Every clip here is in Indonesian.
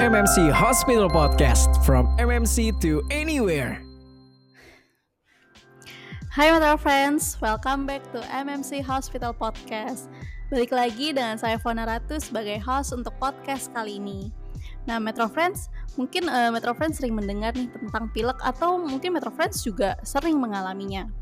MMC Hospital Podcast from MMC to anywhere. Hai Metro Friends, welcome back to MMC Hospital Podcast. Balik lagi dengan saya Fona Ratu sebagai host untuk podcast kali ini. Nah, Metro Friends, mungkin uh, Metro Friends sering mendengar nih tentang pilek atau mungkin Metro Friends juga sering mengalaminya.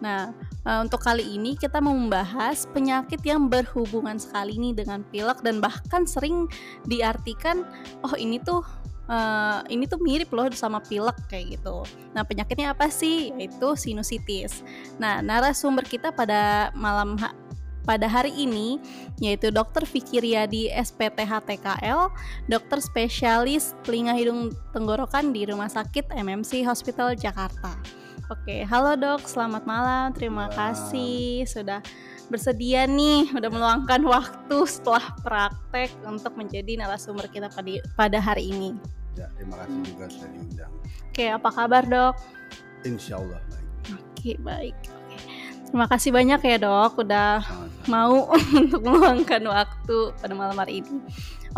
Nah, uh, untuk kali ini kita mau membahas penyakit yang berhubungan sekali nih dengan pilek dan bahkan sering diartikan oh ini tuh uh, ini tuh mirip loh sama pilek kayak gitu. Nah, penyakitnya apa sih? Yaitu sinusitis. Nah, narasumber kita pada malam ha pada hari ini yaitu Dr. Vicky Riyadi SPTHTKL, dokter spesialis telinga hidung tenggorokan di Rumah Sakit MMC Hospital Jakarta. Oke, halo dok, selamat malam. Terima wow. kasih sudah bersedia nih, udah meluangkan waktu setelah praktek untuk menjadi narasumber kita pada pada hari ini. Ya, terima kasih juga sudah diundang. Oke, apa kabar dok? Insya Allah baik. Oke, baik. Oke. Terima kasih banyak ya dok, udah mau untuk meluangkan waktu pada malam hari ini.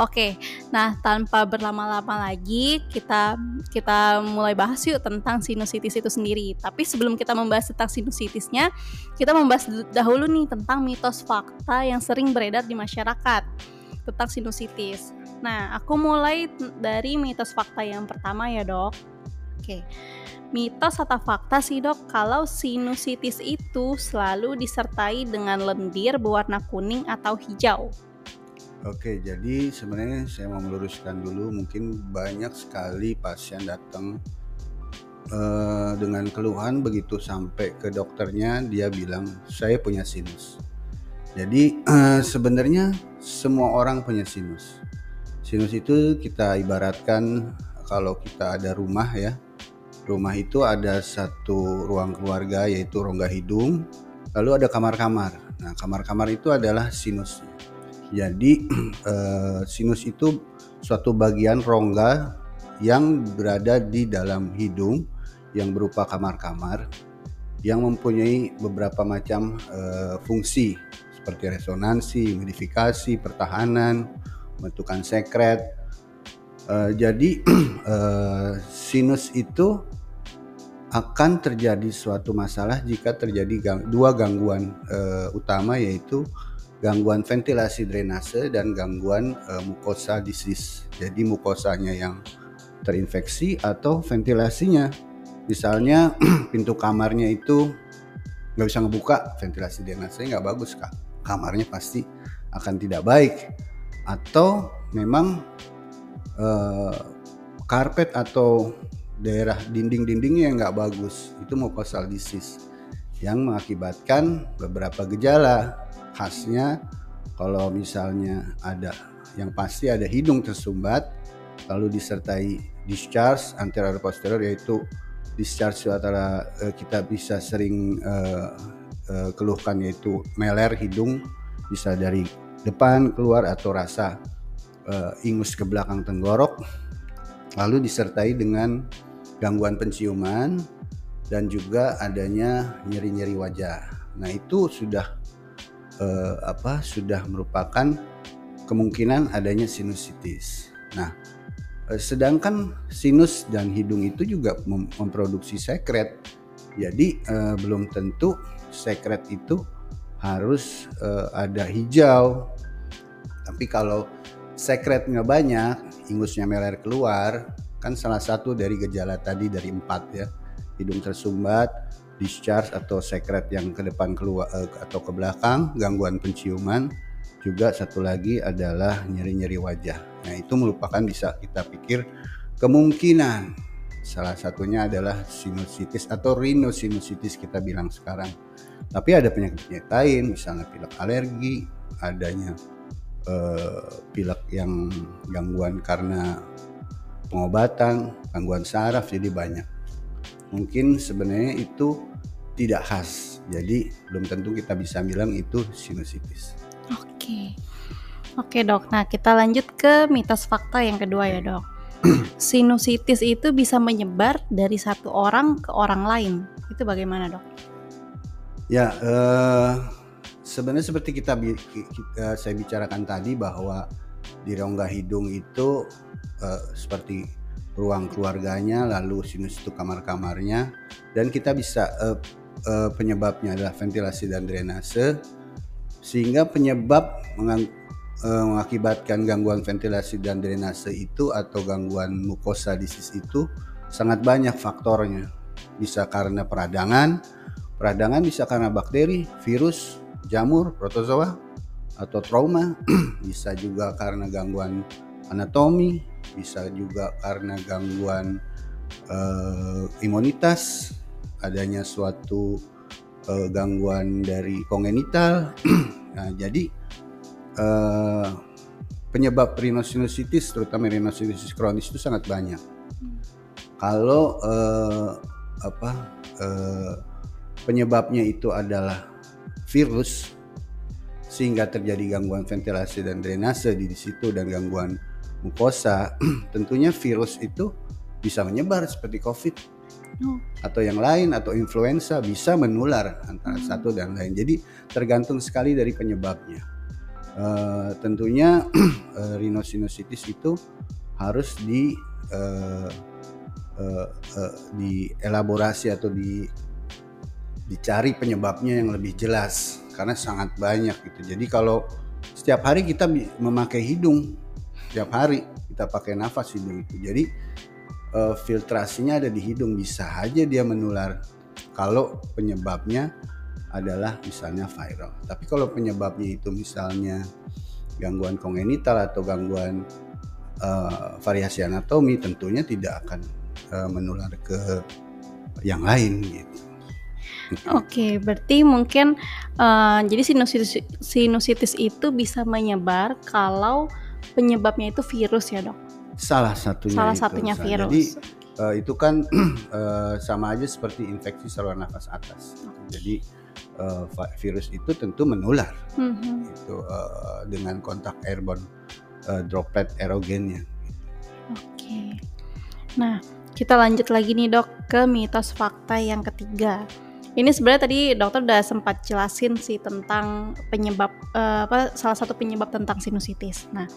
Oke, nah tanpa berlama-lama lagi kita kita mulai bahas yuk tentang sinusitis itu sendiri. Tapi sebelum kita membahas tentang sinusitisnya, kita membahas dahulu nih tentang mitos fakta yang sering beredar di masyarakat tentang sinusitis. Nah, aku mulai dari mitos fakta yang pertama ya dok. Oke, mitos atau fakta sih dok kalau sinusitis itu selalu disertai dengan lendir berwarna kuning atau hijau. Oke, jadi sebenarnya saya mau meluruskan dulu, mungkin banyak sekali pasien datang uh, dengan keluhan begitu sampai ke dokternya dia bilang saya punya sinus. Jadi uh, sebenarnya semua orang punya sinus. Sinus itu kita ibaratkan kalau kita ada rumah ya, rumah itu ada satu ruang keluarga yaitu rongga hidung, lalu ada kamar-kamar. Nah kamar-kamar itu adalah sinusnya. Jadi uh, sinus itu suatu bagian rongga yang berada di dalam hidung yang berupa kamar-kamar yang mempunyai beberapa macam uh, fungsi seperti resonansi, modifikasi, pertahanan, pembentukan sekret. Uh, jadi sinus itu akan terjadi suatu masalah jika terjadi dua gangguan utama yaitu gangguan ventilasi drainase dan gangguan uh, mukosa disease. Jadi mukosanya yang terinfeksi atau ventilasinya. Misalnya pintu kamarnya itu nggak bisa ngebuka, ventilasi drainase nggak bagus kak. Kamarnya pasti akan tidak baik. Atau memang uh, karpet atau daerah dinding-dindingnya yang nggak bagus, itu mucosal disease yang mengakibatkan beberapa gejala khasnya kalau misalnya ada yang pasti ada hidung tersumbat lalu disertai discharge anterior posterior yaitu discharge antara uh, kita bisa sering uh, uh, keluhkan yaitu meler hidung bisa dari depan keluar atau rasa uh, ingus ke belakang tenggorok lalu disertai dengan gangguan penciuman dan juga adanya nyeri-nyeri wajah. Nah, itu sudah eh, apa sudah merupakan kemungkinan adanya sinusitis. Nah, eh, sedangkan sinus dan hidung itu juga mem memproduksi sekret. Jadi eh, belum tentu sekret itu harus eh, ada hijau. Tapi kalau sekretnya banyak, ingusnya meler keluar, kan salah satu dari gejala tadi dari empat ya. Hidung tersumbat, discharge atau sekret yang ke depan keluar uh, atau ke belakang, gangguan penciuman, juga satu lagi adalah nyeri-nyeri wajah. Nah, itu merupakan bisa kita pikir kemungkinan salah satunya adalah sinusitis atau rhinosinusitis kita bilang sekarang. Tapi ada penyakit-penyakit lain, misalnya pilek alergi, adanya uh, pilek yang gangguan karena pengobatan, gangguan saraf jadi banyak. Mungkin sebenarnya itu tidak khas. Jadi belum tentu kita bisa bilang itu sinusitis. Oke. Oke, Dok. Nah, kita lanjut ke mitos fakta yang kedua ya, Dok. sinusitis itu bisa menyebar dari satu orang ke orang lain. Itu bagaimana, Dok? Ya, uh, sebenarnya seperti kita, kita saya bicarakan tadi bahwa di rongga hidung itu uh, seperti ruang keluarganya, lalu sinus itu kamar-kamarnya, dan kita bisa uh, uh, penyebabnya adalah ventilasi dan drainase, sehingga penyebab mengang, uh, mengakibatkan gangguan ventilasi dan drainase itu atau gangguan mukosa disis itu sangat banyak faktornya. Bisa karena peradangan, peradangan bisa karena bakteri, virus, jamur, protozoa, atau trauma, bisa juga karena gangguan anatomi, bisa juga karena gangguan uh, imunitas, adanya suatu uh, gangguan dari kongenital. nah, jadi uh, penyebab rhinosinusitis, terutama rhinosinusitis kronis itu sangat banyak kalau uh, apa uh, penyebabnya itu adalah virus sehingga terjadi gangguan ventilasi dan drainase di situ dan gangguan mukosa, tentunya virus itu bisa menyebar seperti COVID. Atau yang lain atau influenza bisa menular antara hmm. satu dan lain. Jadi tergantung sekali dari penyebabnya. Uh, tentunya uh, rhinosinusitis itu harus di uh, uh, uh, dielaborasi atau di dicari penyebabnya yang lebih jelas karena sangat banyak gitu. Jadi kalau setiap hari kita memakai hidung, setiap hari kita pakai nafas hidung itu. Jadi uh, filtrasinya ada di hidung bisa aja dia menular kalau penyebabnya adalah misalnya viral. Tapi kalau penyebabnya itu misalnya gangguan kongenital atau gangguan uh, variasi anatomi tentunya tidak akan uh, menular ke yang lain gitu. Oke, berarti mungkin uh, jadi sinusitis, sinusitis itu bisa menyebar kalau penyebabnya itu virus ya dok? Salah satunya. Salah itu. satunya virus. Jadi uh, itu kan uh, sama aja seperti infeksi saluran nafas atas. Jadi uh, virus itu tentu menular, mm-hmm. itu uh, dengan kontak airborne uh, droplet aerogennya. Oke. Nah, kita lanjut lagi nih dok ke mitos fakta yang ketiga. Ini sebenarnya tadi dokter udah sempat jelasin sih tentang penyebab uh, apa salah satu penyebab tentang sinusitis. Nah,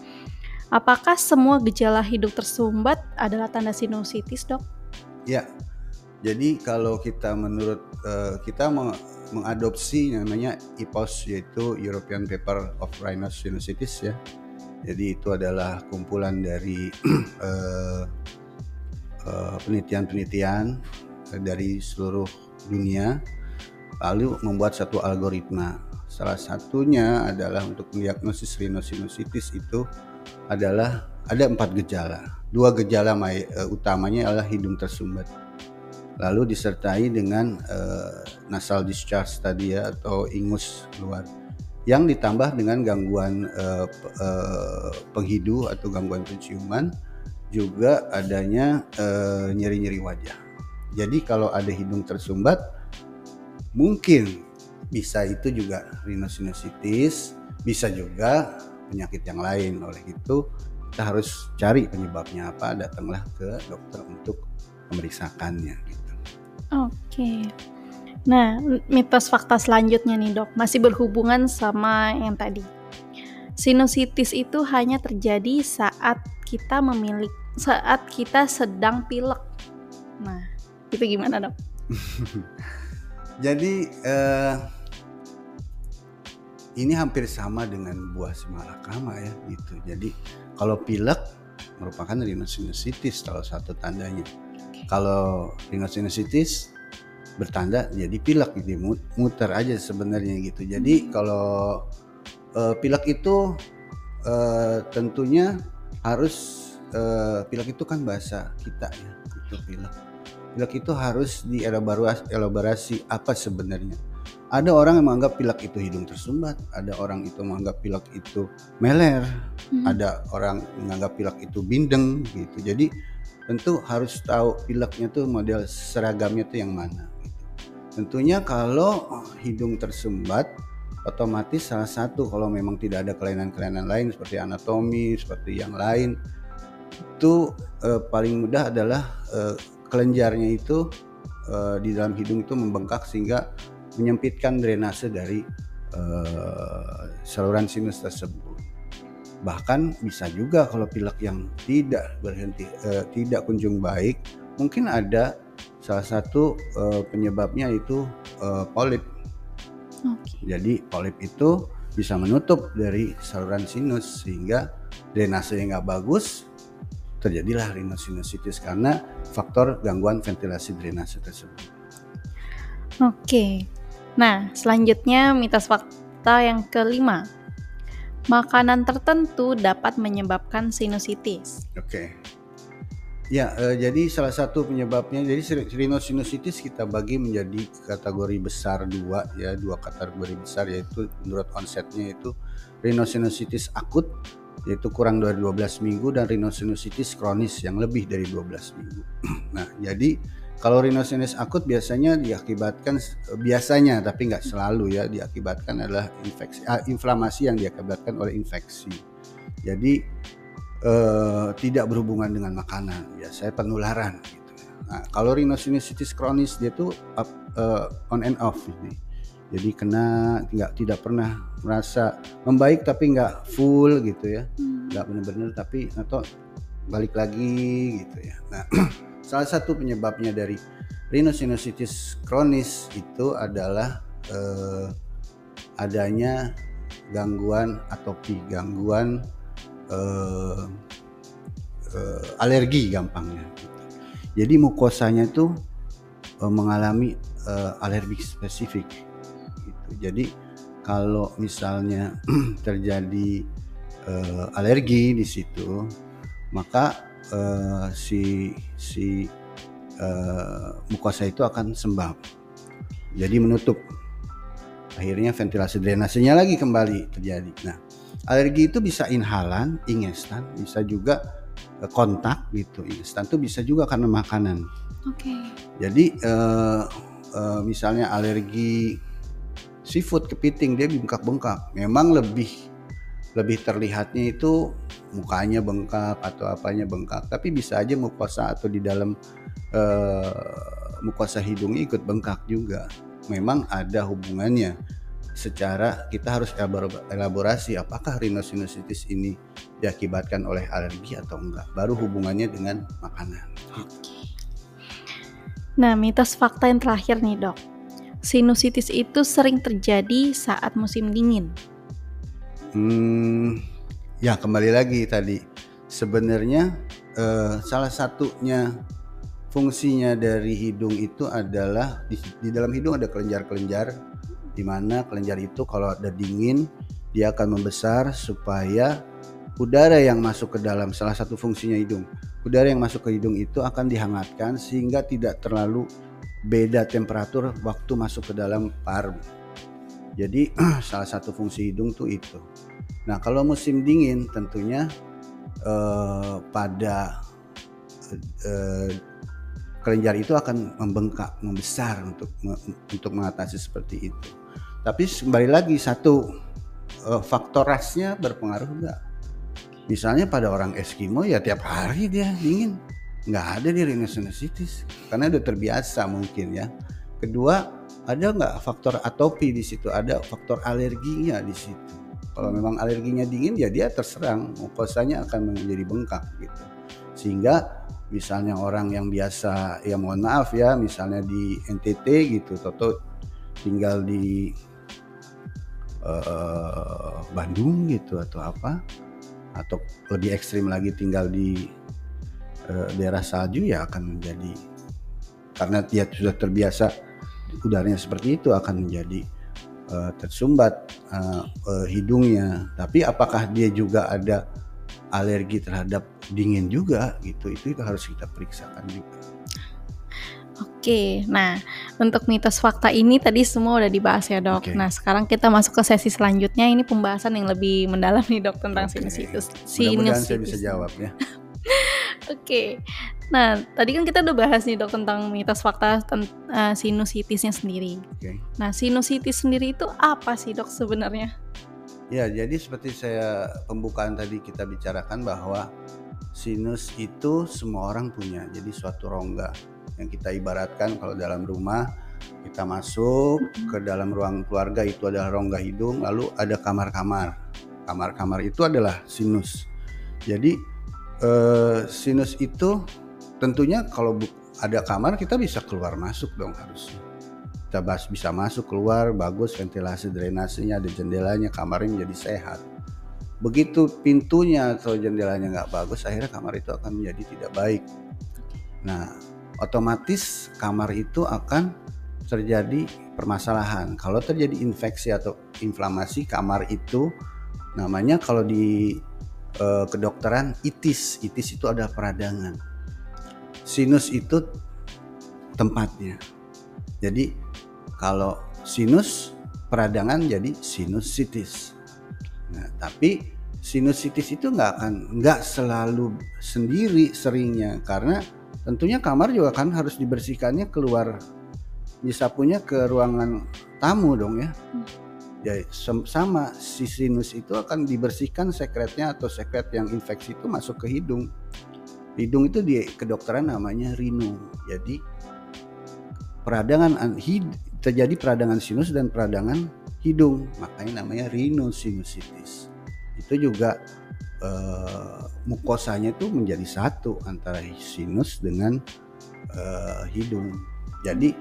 apakah semua gejala hidung tersumbat adalah tanda sinusitis, Dok? Ya. Jadi kalau kita menurut uh, kita mengadopsi namanya IPOS yaitu European Paper of Rhinosinusitis ya. Jadi itu adalah kumpulan dari uh, Eh, penelitian-penelitian dari seluruh dunia lalu membuat satu algoritma. Salah satunya adalah untuk mendiagnosis rhinosinusitis itu adalah ada empat gejala. Dua gejala uh, utamanya adalah hidung tersumbat. Lalu disertai dengan uh, nasal discharge tadi ya atau ingus keluar. Yang ditambah dengan gangguan uh, uh, penghidu atau gangguan penciuman juga adanya nyeri nyeri-nyeri wajah. Jadi kalau ada hidung tersumbat, mungkin bisa itu juga rhinosinusitis, bisa juga penyakit yang lain. Oleh itu kita harus cari penyebabnya apa, datanglah ke dokter untuk memeriksakannya. Gitu. Oke. Nah, mitos fakta selanjutnya nih dok, masih berhubungan sama yang tadi. Sinusitis itu hanya terjadi saat kita memiliki saat kita sedang pilek. Nah, itu gimana dok? Jadi uh, ini hampir sama dengan buah simalakama ya gitu. Jadi kalau pilek merupakan rhinosinusitis salah satu tandanya. Kalau rhinosinusitis bertanda jadi pilek gitu muter aja sebenarnya gitu. Jadi hmm. kalau uh, pilek itu uh, tentunya harus uh, pilek itu kan bahasa kita ya itu pilek pilek itu harus dielaborasi elaborasi apa sebenarnya ada orang yang menganggap pilek itu hidung tersumbat ada orang itu menganggap pilek itu meler hmm. ada orang menganggap pilek itu bindeng gitu jadi tentu harus tahu pileknya tuh model seragamnya tuh yang mana gitu. tentunya kalau hidung tersumbat otomatis salah satu kalau memang tidak ada kelainan-kelainan lain seperti anatomi seperti yang lain itu uh, paling mudah adalah uh, kelenjarnya itu uh, di dalam hidung itu membengkak sehingga menyempitkan drainase dari uh, saluran sinus tersebut. Bahkan bisa juga kalau pilek yang tidak berhenti eh, tidak kunjung baik, mungkin ada salah satu eh, penyebabnya itu eh, polip. Oke. Jadi polip itu bisa menutup dari saluran sinus sehingga drainase yang nggak bagus terjadilah rhinosinusitis karena faktor gangguan ventilasi drainase tersebut. Oke. Nah, selanjutnya mitos fakta yang kelima. Makanan tertentu dapat menyebabkan sinusitis. Oke. Ya, eh, jadi salah satu penyebabnya jadi rhinosinusitis kita bagi menjadi kategori besar dua ya, dua kategori besar yaitu menurut onsetnya itu rhinosinusitis akut yaitu kurang dari 12 minggu dan rhinosinusitis kronis yang lebih dari 12 minggu. nah, jadi kalau rhinosinusitis akut biasanya diakibatkan biasanya tapi nggak selalu ya diakibatkan adalah infeksi ah, inflamasi yang diakibatkan oleh infeksi. Jadi eh, tidak berhubungan dengan makanan, biasanya penularan gitu. Nah, kalau rhinosinusitis kronis dia tuh up, eh, on and off ini. Jadi kena nggak tidak pernah merasa membaik tapi nggak full gitu ya, nggak benar-benar tapi atau balik lagi gitu ya. Nah, salah satu penyebabnya dari rhinosinusitis kronis itu adalah eh, adanya gangguan atopi, gangguan eh, eh, alergi gampangnya. Jadi mukosanya itu eh, mengalami eh, alergi spesifik. Gitu. Jadi kalau misalnya terjadi eh, alergi di situ, maka eh, si si eh, mukosa itu akan sembab. Jadi menutup. Akhirnya ventilasi drainasenya lagi kembali terjadi. Nah, alergi itu bisa inhalan, ingestan, bisa juga eh, kontak gitu. Instan itu bisa juga karena makanan. Oke. Jadi eh, eh, misalnya alergi seafood kepiting dia bengkak-bengkak. Memang lebih lebih terlihatnya itu mukanya bengkak atau apanya bengkak, tapi bisa aja mukosa atau di dalam eh, mukosa hidungnya ikut bengkak juga. Memang ada hubungannya. Secara kita harus elabor- elaborasi apakah rhinosinusitis ini diakibatkan oleh alergi atau enggak. Baru hubungannya dengan makanan. Nah, mitos fakta yang terakhir nih, Dok. Sinusitis itu sering terjadi saat musim dingin. Hmm, ya kembali lagi tadi. Sebenarnya eh, salah satunya fungsinya dari hidung itu adalah di, di dalam hidung ada kelenjar-kelenjar di mana kelenjar itu kalau ada dingin dia akan membesar supaya udara yang masuk ke dalam salah satu fungsinya hidung. Udara yang masuk ke hidung itu akan dihangatkan sehingga tidak terlalu beda temperatur waktu masuk ke dalam paru. Jadi salah satu fungsi hidung tuh itu. Nah kalau musim dingin tentunya eh, pada eh, kelenjar itu akan membengkak, membesar untuk untuk mengatasi seperti itu. Tapi kembali lagi satu eh, faktor rasnya berpengaruh enggak? Misalnya pada orang Eskimo ya tiap hari dia dingin, nggak ada di rhinosinusitis karena udah terbiasa mungkin ya. Kedua ada nggak faktor atopi di situ, ada faktor alerginya di situ. Kalau memang alerginya dingin ya dia terserang, mukosanya akan menjadi bengkak gitu. Sehingga misalnya orang yang biasa ya mohon maaf ya misalnya di NTT gitu Toto tinggal di eh, Bandung gitu atau apa atau lebih ekstrim lagi tinggal di eh, daerah salju ya akan menjadi karena dia sudah terbiasa udaranya seperti itu akan menjadi eh, tersumbat eh, eh, hidungnya tapi apakah dia juga ada alergi terhadap dingin juga gitu itu, itu harus kita periksakan juga Oke, nah untuk mitos fakta ini tadi semua udah dibahas ya dok. Oke. Nah sekarang kita masuk ke sesi selanjutnya ini pembahasan yang lebih mendalam nih dok tentang Oke. sinusitis. mudah-mudahan saya bisa jawab ya Oke, nah tadi kan kita udah bahas nih dok tentang mitos fakta tentang sinusitisnya sendiri. oke Nah sinusitis sendiri itu apa sih dok sebenarnya? Ya, jadi seperti saya pembukaan tadi kita bicarakan bahwa sinus itu semua orang punya. Jadi suatu rongga yang kita ibaratkan kalau dalam rumah kita masuk ke dalam ruang keluarga itu adalah rongga hidung, lalu ada kamar-kamar. kamar-kamar itu adalah sinus. Jadi eh, sinus itu tentunya kalau ada kamar kita bisa keluar masuk dong harusnya. Kita bisa masuk keluar bagus ventilasi drainasenya ada jendelanya kamarnya menjadi sehat. Begitu pintunya atau jendelanya nggak bagus akhirnya kamar itu akan menjadi tidak baik. Nah otomatis kamar itu akan terjadi permasalahan. Kalau terjadi infeksi atau inflamasi kamar itu namanya kalau di eh, kedokteran itis. Itis itu ada peradangan. Sinus itu tempatnya. Jadi kalau sinus peradangan jadi sinusitis. Nah, tapi sinusitis itu nggak akan nggak selalu sendiri seringnya karena tentunya kamar juga kan harus dibersihkannya keluar disapunya ke ruangan tamu dong ya. Ya sama si sinus itu akan dibersihkan sekretnya atau sekret yang infeksi itu masuk ke hidung. Hidung itu di kedokteran namanya rino. Jadi peradangan terjadi peradangan sinus dan peradangan hidung, makanya namanya rhinosinusitis. Itu juga eh, mukosanya itu menjadi satu antara sinus dengan eh, hidung. Jadi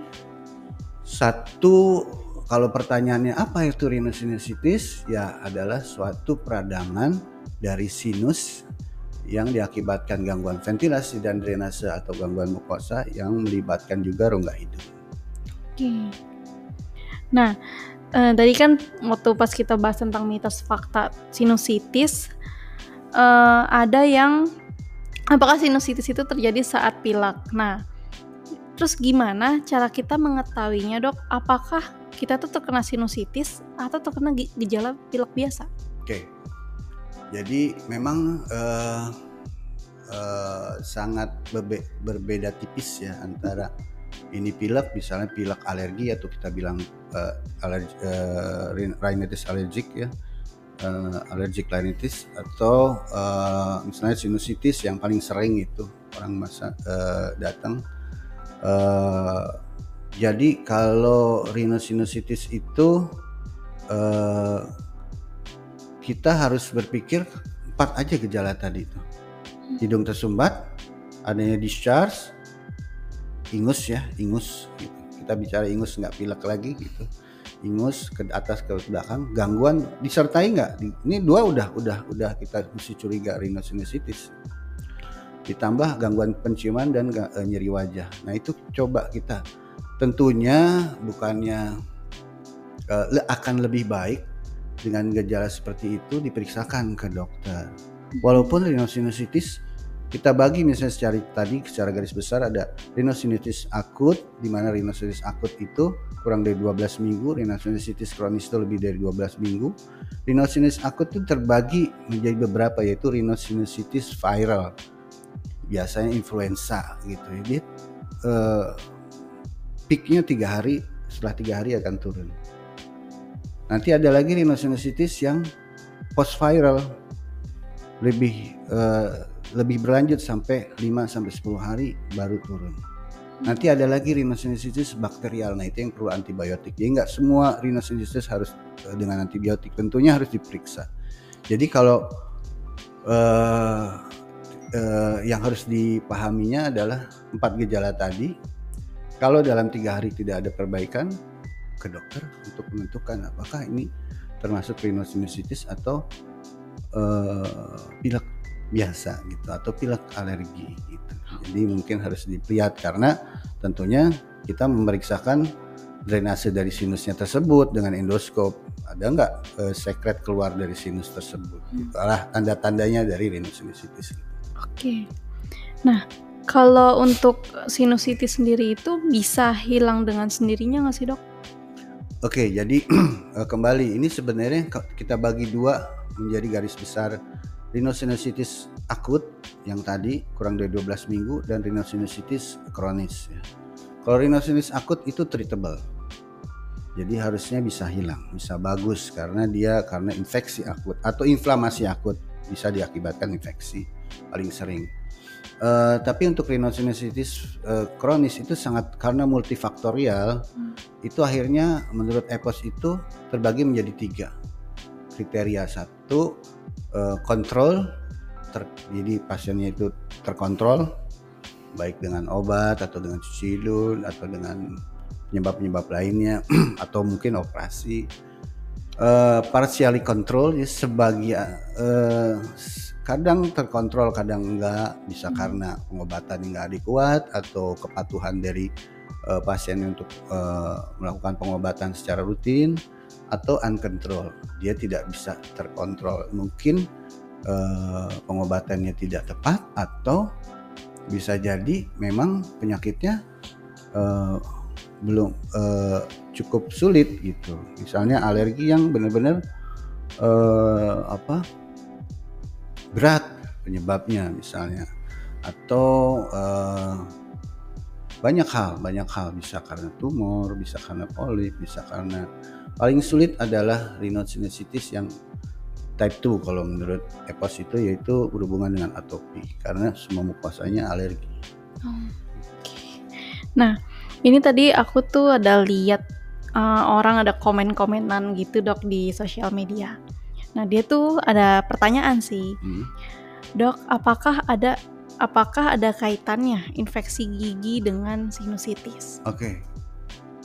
satu kalau pertanyaannya apa itu rhinosinusitis ya adalah suatu peradangan dari sinus yang diakibatkan gangguan ventilasi dan drainase atau gangguan mukosa yang melibatkan juga rongga hidung. Oke. Nah, eh, tadi kan waktu pas kita bahas tentang mitos fakta sinusitis, eh, ada yang apakah sinusitis itu terjadi saat pilek? Nah, terus gimana cara kita mengetahuinya dok? Apakah kita tuh terkena sinusitis atau terkena gejala pilek biasa? Oke, jadi memang uh, uh, sangat berbe berbeda tipis ya antara ini pilek misalnya pilek alergi atau kita bilang uh, alergi, uh, rhinitis allergic ya uh, allergic rhinitis atau uh, misalnya sinusitis yang paling sering itu orang masa uh, datang uh, jadi kalau rhinosinusitis itu uh, kita harus berpikir empat aja gejala tadi itu. Hidung tersumbat, adanya discharge, ingus ya, ingus. Gitu. Kita bicara ingus nggak pilek lagi gitu. Ingus ke atas ke belakang, gangguan disertai nggak? Ini dua udah udah udah kita mesti curiga rhinosinusitis. Ditambah gangguan penciuman dan uh, nyeri wajah. Nah itu coba kita. Tentunya bukannya uh, akan lebih baik dengan gejala seperti itu diperiksakan ke dokter. Walaupun rhinosinusitis kita bagi misalnya secara tadi secara garis besar ada rhinosinusitis akut di mana rhinosinusitis akut itu kurang dari 12 minggu, rhinosinusitis kronis itu lebih dari 12 minggu. Rhinosinusitis akut itu terbagi menjadi beberapa yaitu rhinosinusitis viral. Biasanya influenza gitu. Jadi eh, peaknya tiga hari, setelah tiga hari akan turun. Nanti ada lagi rhinosinusitis yang post viral lebih uh, lebih berlanjut sampai 5 sampai 10 hari baru turun. Nanti ada lagi rhinosinusitis bakterial. Nah, itu yang perlu antibiotik. Jadi nggak semua rhinosinusitis harus uh, dengan antibiotik. Tentunya harus diperiksa. Jadi kalau uh, uh, yang harus dipahaminya adalah empat gejala tadi. Kalau dalam tiga hari tidak ada perbaikan, ke dokter untuk menentukan apakah ini termasuk rhinosinusitis atau uh, pilek biasa gitu atau pilek alergi gitu. Jadi mungkin harus dilihat karena tentunya kita memeriksakan drainase dari sinusnya tersebut dengan endoskop ada nggak uh, sekret keluar dari sinus tersebut hmm. itulah tanda-tandanya dari rhinosinusitis oke nah kalau untuk sinusitis sendiri itu bisa hilang dengan sendirinya nggak sih dok Oke, jadi eh, kembali ini sebenarnya kita bagi dua menjadi garis besar rhinosinusitis akut yang tadi kurang dari 12 minggu dan rhinosinusitis kronis ya. Kalau rhinosinusitis akut itu treatable. Jadi harusnya bisa hilang, bisa bagus karena dia karena infeksi akut atau inflamasi akut bisa diakibatkan infeksi paling sering. Uh, tapi untuk rhinosinusitis uh, kronis itu sangat karena multifaktorial, hmm. itu akhirnya menurut EPOS itu terbagi menjadi tiga kriteria satu eh, kontrol ter- jadi pasiennya itu terkontrol baik dengan obat atau dengan cuci hidung atau dengan penyebab-penyebab lainnya atau mungkin operasi eh partially control ya sebagian eh, s- kadang terkontrol kadang enggak. Bisa karena pengobatan yang enggak adekuat atau kepatuhan dari eh, pasien untuk eh, melakukan pengobatan secara rutin atau uncontrol. Dia tidak bisa terkontrol. Mungkin eh, pengobatannya tidak tepat atau bisa jadi memang penyakitnya eh, belum eh, cukup sulit gitu. Misalnya alergi yang benar-benar eh, apa berat penyebabnya misalnya atau eh, banyak hal banyak hal bisa karena tumor bisa karena polip bisa karena paling sulit adalah rhinosinusitis yang type 2 kalau menurut EPOS itu yaitu berhubungan dengan atopi karena semua mukosanya alergi. Nah, ini tadi aku tuh ada lihat uh, orang ada komen-komenan gitu dok di sosial media. Nah, dia tuh ada pertanyaan sih, Hmm. dok, apakah ada apakah ada kaitannya infeksi gigi dengan sinusitis? Oke,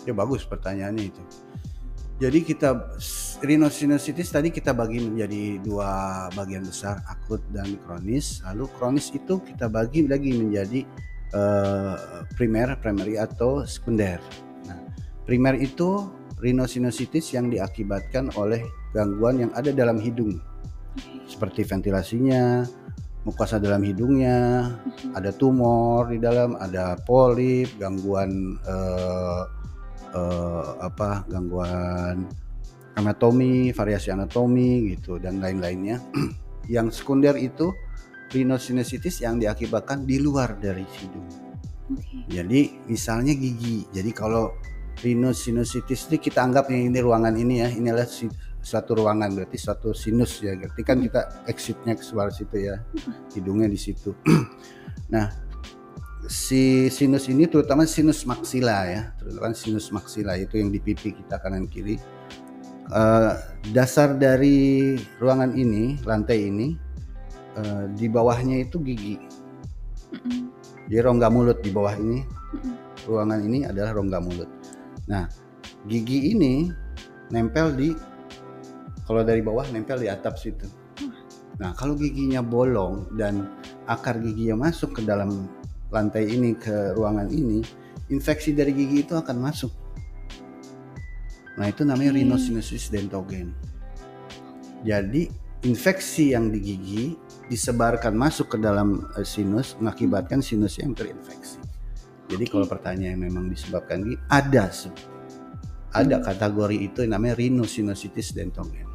ya bagus pertanyaannya itu. Jadi kita rhinosinusitis tadi kita bagi menjadi dua bagian besar akut dan kronis. Lalu kronis itu kita bagi lagi menjadi eh, primer, primary atau sekunder. Primer itu rhinosinusitis yang diakibatkan oleh gangguan yang ada dalam hidung, seperti ventilasinya, mukosa dalam hidungnya, ada tumor di dalam, ada polip, gangguan eh, eh, apa gangguan anatomi, variasi anatomi gitu dan lain-lainnya. yang sekunder itu rhinosinusitis yang diakibatkan di luar dari hidung. Jadi misalnya gigi. Jadi kalau rhinosinusitis itu kita anggap yang ini ruangan ini ya, ini adalah si- suatu ruangan berarti suatu sinus ya. Berarti kan kita exitnya ke luar situ ya. Hidungnya di situ. nah, si sinus ini terutama sinus maksila ya, terutama sinus maksila itu yang di pipi kita kanan kiri. Eh, dasar dari ruangan ini, lantai ini eh, di bawahnya itu gigi. Jadi rongga mulut di bawah ini, ruangan ini adalah rongga mulut. Nah, gigi ini nempel di kalau dari bawah nempel di atap situ. Nah, kalau giginya bolong dan akar giginya masuk ke dalam lantai ini ke ruangan ini, infeksi dari gigi itu akan masuk. Nah, itu namanya Oke. rhinosinusis dentogen. Jadi, infeksi yang di gigi disebarkan masuk ke dalam eh, sinus mengakibatkan sinus yang terinfeksi. Jadi kalau pertanyaan yang memang disebabkan gigi ada ada kategori itu yang namanya rhinosinusitis dentogen.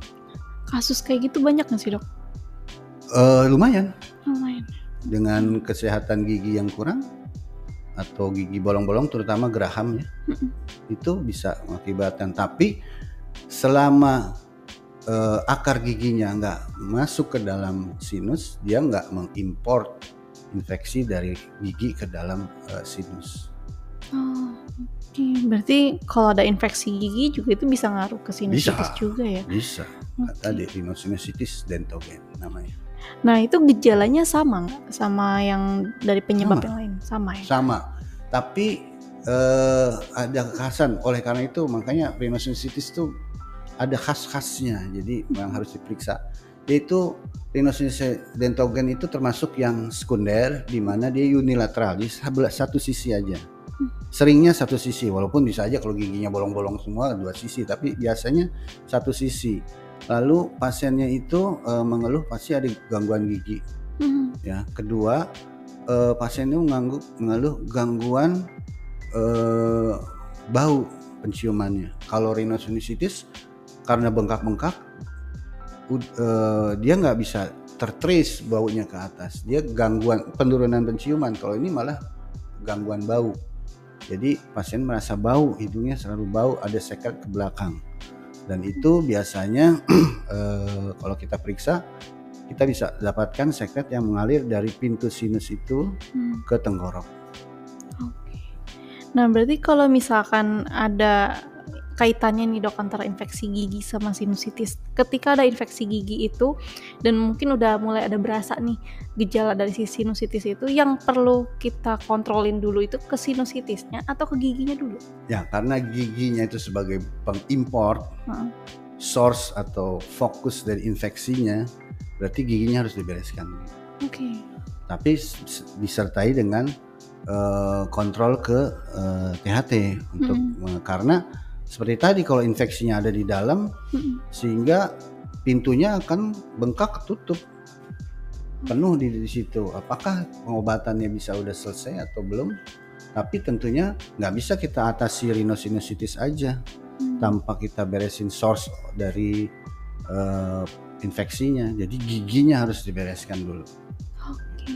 Kasus kayak gitu banyak nggak sih dok? Eh, lumayan Lumayan. dengan kesehatan gigi yang kurang atau gigi bolong-bolong terutama geraham ya Mm-mm. itu bisa mengakibatkan tapi selama eh, akar giginya nggak masuk ke dalam sinus dia nggak mengimport infeksi dari gigi ke dalam eh, sinus Oh, oke. Berarti kalau ada infeksi gigi juga itu bisa ngaruh ke sinusitis Bisa. juga ya? bisa Oke. tadi rhinosinusitis dentogen namanya Nah itu gejalanya sama nggak sama yang dari penyebab Sama. yang lain? Sama ya? sama tapi eh, ada kekhasan oleh karena itu makanya rhinosinusitis itu ada khas-khasnya jadi yang harus diperiksa yaitu rhinosinusitis dentogen itu termasuk yang sekunder di mana dia unilateral di sebelah satu sisi aja. Seringnya satu sisi walaupun bisa aja kalau giginya bolong-bolong semua dua sisi tapi biasanya satu sisi. Lalu pasiennya itu eh, mengeluh pasti ada gangguan gigi. Hmm. ya kedua eh, pasien itu mengganggu mengeluh gangguan eh, bau penciumannya. Kalau rhinosinusitis karena bengkak-bengkak eh, dia nggak bisa tertrace baunya ke atas dia gangguan penurunan penciuman kalau ini malah gangguan bau jadi pasien merasa bau hidungnya selalu bau ada seket ke belakang dan itu biasanya eh, kalau kita periksa kita bisa dapatkan sekret yang mengalir dari pintu sinus itu Hmm. ke tenggorok. Oke. Nah berarti kalau misalkan ada kaitannya nih dok antara infeksi gigi sama sinusitis. Ketika ada infeksi gigi itu dan mungkin udah mulai ada berasa nih gejala dari si sinusitis itu yang perlu kita kontrolin dulu itu ke sinusitisnya atau ke giginya dulu? Ya, karena giginya itu sebagai pengimpor Heeh. source atau fokus dari infeksinya, berarti giginya harus dibereskan. Oke. Tapi s- s- disertai dengan eh, kontrol ke eh, THT untuk eh, karena seperti tadi kalau infeksinya ada di dalam Mm-mm. sehingga pintunya akan bengkak ketutup penuh di, di situ. Apakah pengobatannya bisa udah selesai atau belum? Tapi tentunya nggak bisa kita atasi rhinosinusitis aja Hmm. tanpa kita beresin source dari eh, infeksinya. Jadi giginya harus dibereskan dulu. Oke.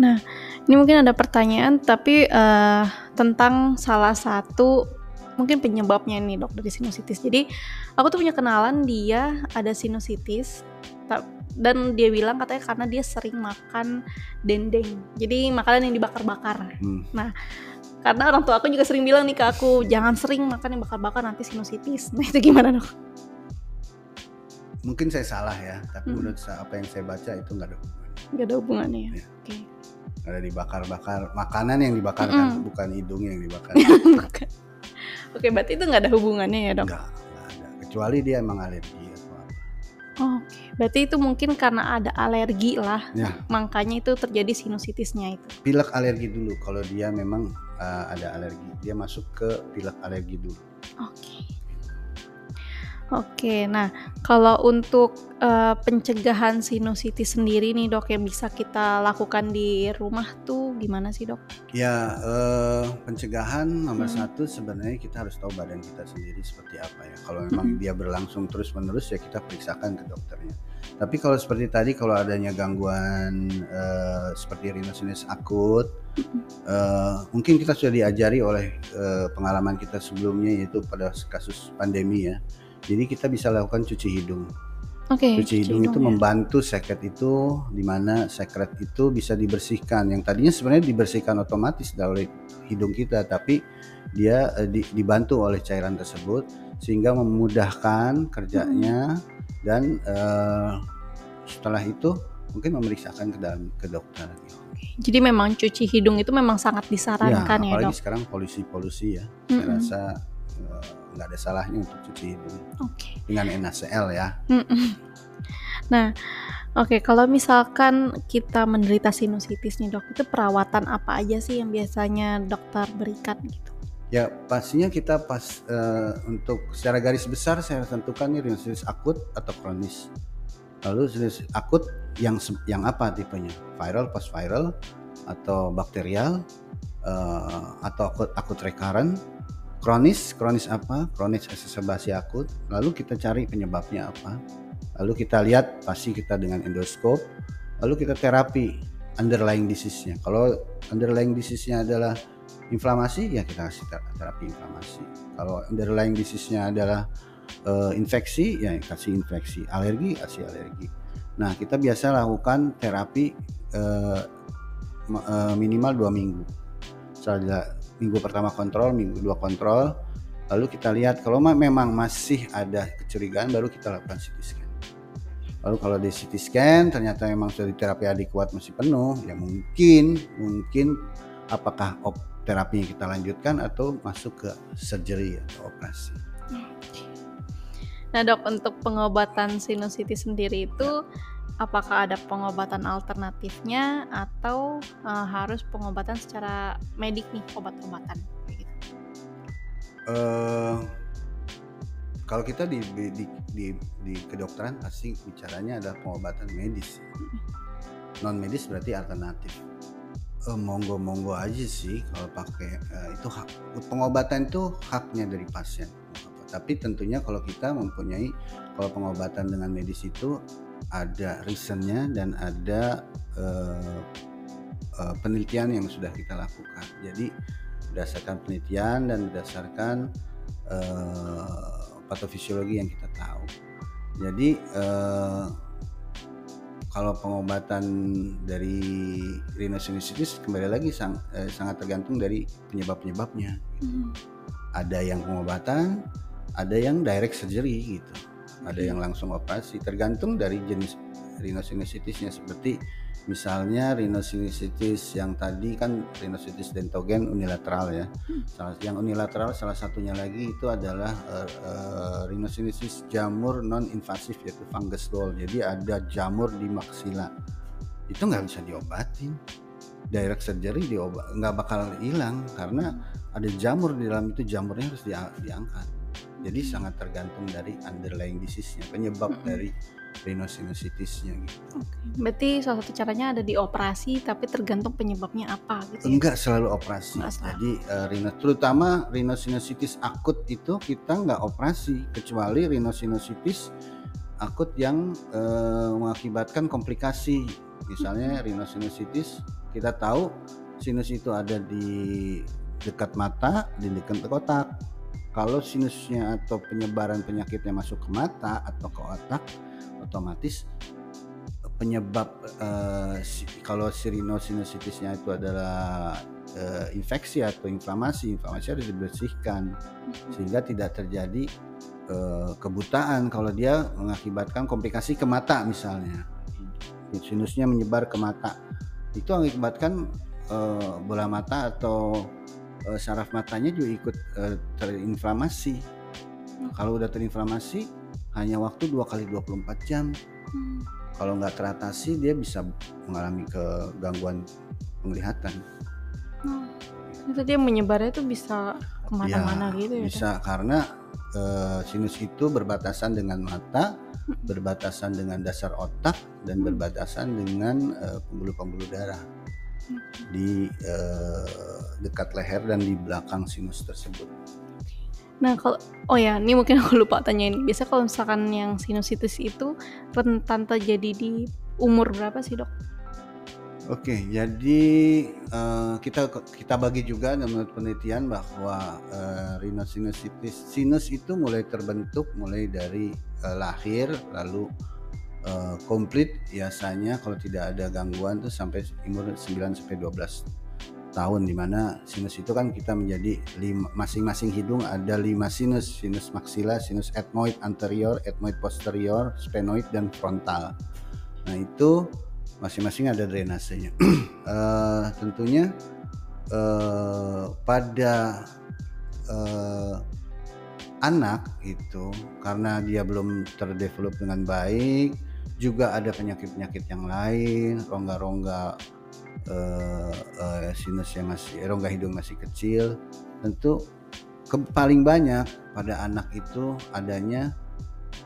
Nah, ini mungkin ada pertanyaan tapi eh, tentang salah satu mungkin penyebabnya nih dok dari sinusitis. Jadi aku tuh punya kenalan dia ada sinusitis dan dia bilang katanya karena dia sering makan dendeng. Jadi makanan yang dibakar-bakar. Hmm. Karena orang tua aku juga sering bilang nih ke aku jangan sering makan yang bakar-bakar nanti sinusitis. Nah itu gimana dok? Mungkin saya salah ya, tapi Hmm. menurut saya apa yang saya baca itu nggak ada hubungannya. Gak ada hubungannya ya. Iya. Oke. Nggak ada dibakar-bakar, makanan yang dibakarkan, Mm-mm. bukan hidung yang dibakar. Bukan. Oke berarti itu nggak ada hubungannya ya dok? Enggak, enggak ada. Kecuali dia emang alergi atau apa. Oke, berarti itu mungkin karena ada alergi lah, Ya. makanya itu terjadi sinusitisnya itu. Pilek alergi dulu. Kalau dia memang uh, ada alergi, dia masuk ke pilek alergi dulu. Oke. Oke, nah kalau untuk eh, pencegahan sinusitis sendiri nih dok yang bisa kita lakukan di rumah tuh gimana sih dok? Ya, eh, pencegahan nomor Hmm. satu sebenarnya kita harus tahu badan kita sendiri seperti apa ya. Kalau memang Mm-mm. dia berlangsung terus-menerus ya kita periksakan ke dokternya. Tapi kalau seperti tadi kalau adanya gangguan eh, seperti rhinosinusitis akut, eh, mungkin kita sudah diajari oleh eh, pengalaman kita sebelumnya yaitu pada kasus pandemi ya. Jadi kita bisa lakukan cuci hidung. Oke. Cuci hidung itu ya. membantu seket itu di mana sekret itu bisa dibersihkan. Yang tadinya sebenarnya dibersihkan otomatis dari hidung kita, tapi dia eh, di- dibantu oleh cairan tersebut sehingga memudahkan kerjanya dan eh, setelah itu mungkin memeriksakan ke dalam ke dokter. Jadi memang cuci hidung itu memang sangat Ya, disarankan ya, apalagi dok. sekarang polusi-polusi ya. Saya Mm-mm. rasa eh, nggak ada salahnya untuk cuci hidung Oke. dengan NaCl ya. Nah, oke kalau misalkan kita menderita sinusitis nih dok, itu perawatan apa aja sih yang biasanya dokter berikan gitu? Ya pastinya kita pas eh, untuk secara garis besar saya tentukan nih rhinosinusitis akut atau kronis. Lalu sinusitis akut yang yang apa tipenya? Viral, post viral, atau bakterial, eh, atau akut akut recurrent. Kronis, kronis apa? Kronis exacerbasi akut. Lalu kita cari penyebabnya apa. Lalu kita lihat pasti kita dengan endoskop. Lalu kita terapi underlying disease-nya. Kalau underlying disease-nya adalah inflamasi ya kita kasih ter- terapi inflamasi. Kalau underlying disease-nya adalah eh, infeksi ya kasih infeksi, alergi kasih alergi. Nah kita biasa lakukan terapi eh, minimal dua minggu. Setelah minggu pertama kontrol, minggu kedua kontrol, lalu kita lihat kalau ma- memang masih ada kecurigaan baru kita lakukan CT scan. Lalu kalau di CT scan ternyata memang sudah terapi adekuat masih penuh, ya mungkin mungkin apakah op terapinya kita lanjutkan atau masuk ke surgery atau operasi. Nah dok, untuk pengobatan sinusitis sendiri itu apakah ada pengobatan alternatifnya atau eh, harus pengobatan secara medik nih obat-obatan? Gitu. eh kalau kita di di, di, di- kedokteran pasti bicaranya adalah pengobatan medis. Non medis berarti alternatif. Eh, monggo monggo aja sih kalau pakai eh, itu hak pengobatan itu haknya dari pasien. Tapi tentunya kalau kita mempunyai kalau pengobatan dengan medis itu ada reasonnya dan ada eh, eh, penelitian yang sudah kita lakukan. Jadi berdasarkan penelitian dan berdasarkan eh, patofisiologi yang kita tahu. Jadi eh, kalau pengobatan dari rhinosinusitis kembali lagi sang- eh, sangat tergantung dari penyebab-penyebabnya. Hmm. ada yang pengobatan, ada yang direct surgery gitu. Ada yang langsung operasi tergantung dari jenis rhinosinusitisnya seperti misalnya rhinosinusitis yang tadi kan rhinosinusitis dentogen unilateral ya. Salah yang unilateral salah satunya lagi itu adalah uh, uh, rhinosinusitis jamur non invasif yaitu fungus doll. Jadi ada jamur di maksila. Itu nggak bisa diobatin. Direct surgery diobat nggak bakal hilang karena ada jamur di dalam itu jamurnya harus diangkat jadi sangat tergantung dari underlying disease-nya, penyebab mm -hmm. dari rhinosinusitisnya gitu. Okay. Berarti salah satu caranya ada di operasi, tapi tergantung penyebabnya apa gitu. Ya? Enggak selalu operasi. Enggak selalu. Jadi uh, rhino, terutama rhinosinusitis akut itu kita nggak operasi, kecuali rhinosinusitis akut yang uh, mengakibatkan komplikasi. Misalnya rhinosinusitis kita tahu sinus itu ada di dekat mata, di dekat kotak kalau sinusnya atau penyebaran penyakitnya masuk ke mata atau ke otak otomatis penyebab uh, si, kalau sinusitisnya itu adalah uh, infeksi atau inflamasi inflamasi harus dibersihkan. Sehingga tidak terjadi uh, kebutaan kalau dia mengakibatkan komplikasi ke mata misalnya. Sinusnya menyebar ke mata. Itu mengakibatkan bola mata atau uh, saraf matanya juga ikut uh, terinflamasi. Hmm. Kalau udah terinflamasi hanya waktu dua kali 24 jam. Hmm. Kalau nggak teratasi dia bisa mengalami kegangguan penglihatan. Hmm. Itu dia menyebarnya itu bisa ke mana-mana ya, gitu ya? Bisa dong? karena uh, sinus itu berbatasan dengan mata, hmm. berbatasan dengan dasar otak dan hmm. berbatasan dengan pembuluh-pembuluh uh, darah di uh, dekat leher dan di belakang sinus tersebut. Nah kalau oh ya ini mungkin aku lupa tanya ini. Biasa kalau misalkan yang sinusitis itu rentan terjadi di umur berapa sih dok? Oke, jadi uh, kita kita bagi juga menurut penelitian bahwa uh, rhinosinusitis sinus itu mulai terbentuk mulai dari uh, lahir lalu uh, komplit biasanya kalau tidak ada gangguan tuh sampai umur 9 sampai 12 tahun di mana sinus itu kan kita menjadi masing-masing hidung ada lima sinus sinus maksila sinus ethmoid anterior ethmoid posterior sphenoid dan frontal. Nah itu masing-masing ada drainasenya. Uh, tentunya uh, pada uh, anak itu karena dia belum terdevelop dengan baik juga ada penyakit-penyakit yang lain, rongga-rongga uh, uh, sinus yang masih rongga hidung masih kecil, tentu ke, paling banyak pada anak itu adanya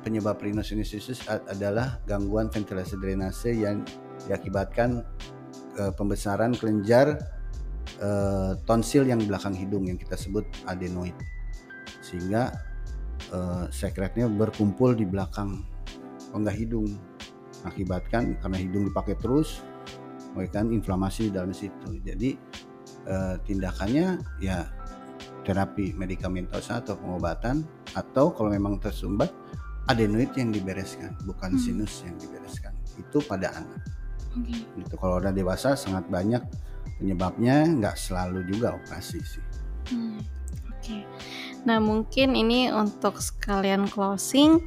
penyebab rhinosinusitis adalah gangguan ventilasi drainase yang diakibatkan uh, pembesaran kelenjar uh, tonsil yang belakang hidung yang kita sebut adenoid. Sehingga uh, sekretnya berkumpul di belakang rongga hidung mengakibatkan karena hidung dipakai terus mengakibatkan inflamasi di dalam situ. Jadi eh, tindakannya ya terapi medikamentosa atau pengobatan atau kalau memang tersumbat adenoid yang dibereskan bukan hmm. sinus yang dibereskan itu pada anak okay. itu kalau udah dewasa sangat banyak penyebabnya nggak selalu juga operasi sih hmm. oke okay. nah mungkin ini untuk sekalian closing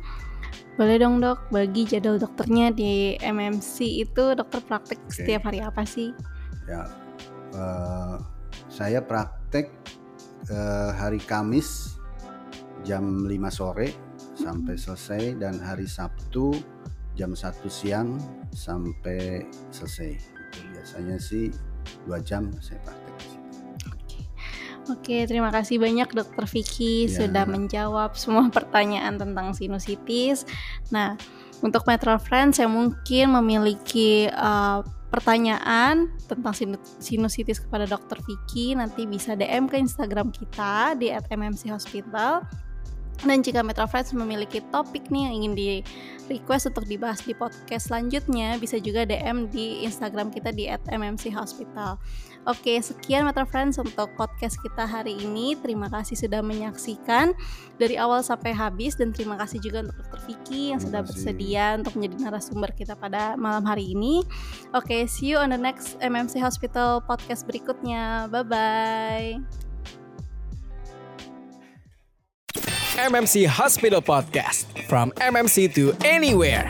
boleh dong dok, bagi jadwal dokternya di MMC itu dokter praktek okay. setiap hari apa sih? Ya, uh, saya praktek uh, hari Kamis jam 5 sore sampai selesai dan hari Sabtu jam 1 siang sampai selesai. Biasanya sih dua jam saya praktek. Oke, terima kasih banyak Dokter Vicky ya. sudah menjawab semua pertanyaan tentang sinusitis. Nah, untuk Metro Friends yang mungkin memiliki uh, pertanyaan tentang sinusitis kepada Dokter Vicky, nanti bisa DM ke Instagram kita di @mmchospital dan jika Metro Friends memiliki topik nih yang ingin di request untuk dibahas di podcast selanjutnya, bisa juga DM di Instagram kita di @mmchospital. Oke, sekian Metro Friends untuk podcast kita hari ini. Terima kasih sudah menyaksikan dari awal sampai habis dan terima kasih juga untuk Dr. Vicky yang sudah bersedia untuk menjadi narasumber kita pada malam hari ini. Oke, see you on the next MMC Hospital podcast berikutnya. Bye bye. MMC Hospital Podcast. From MMC to anywhere.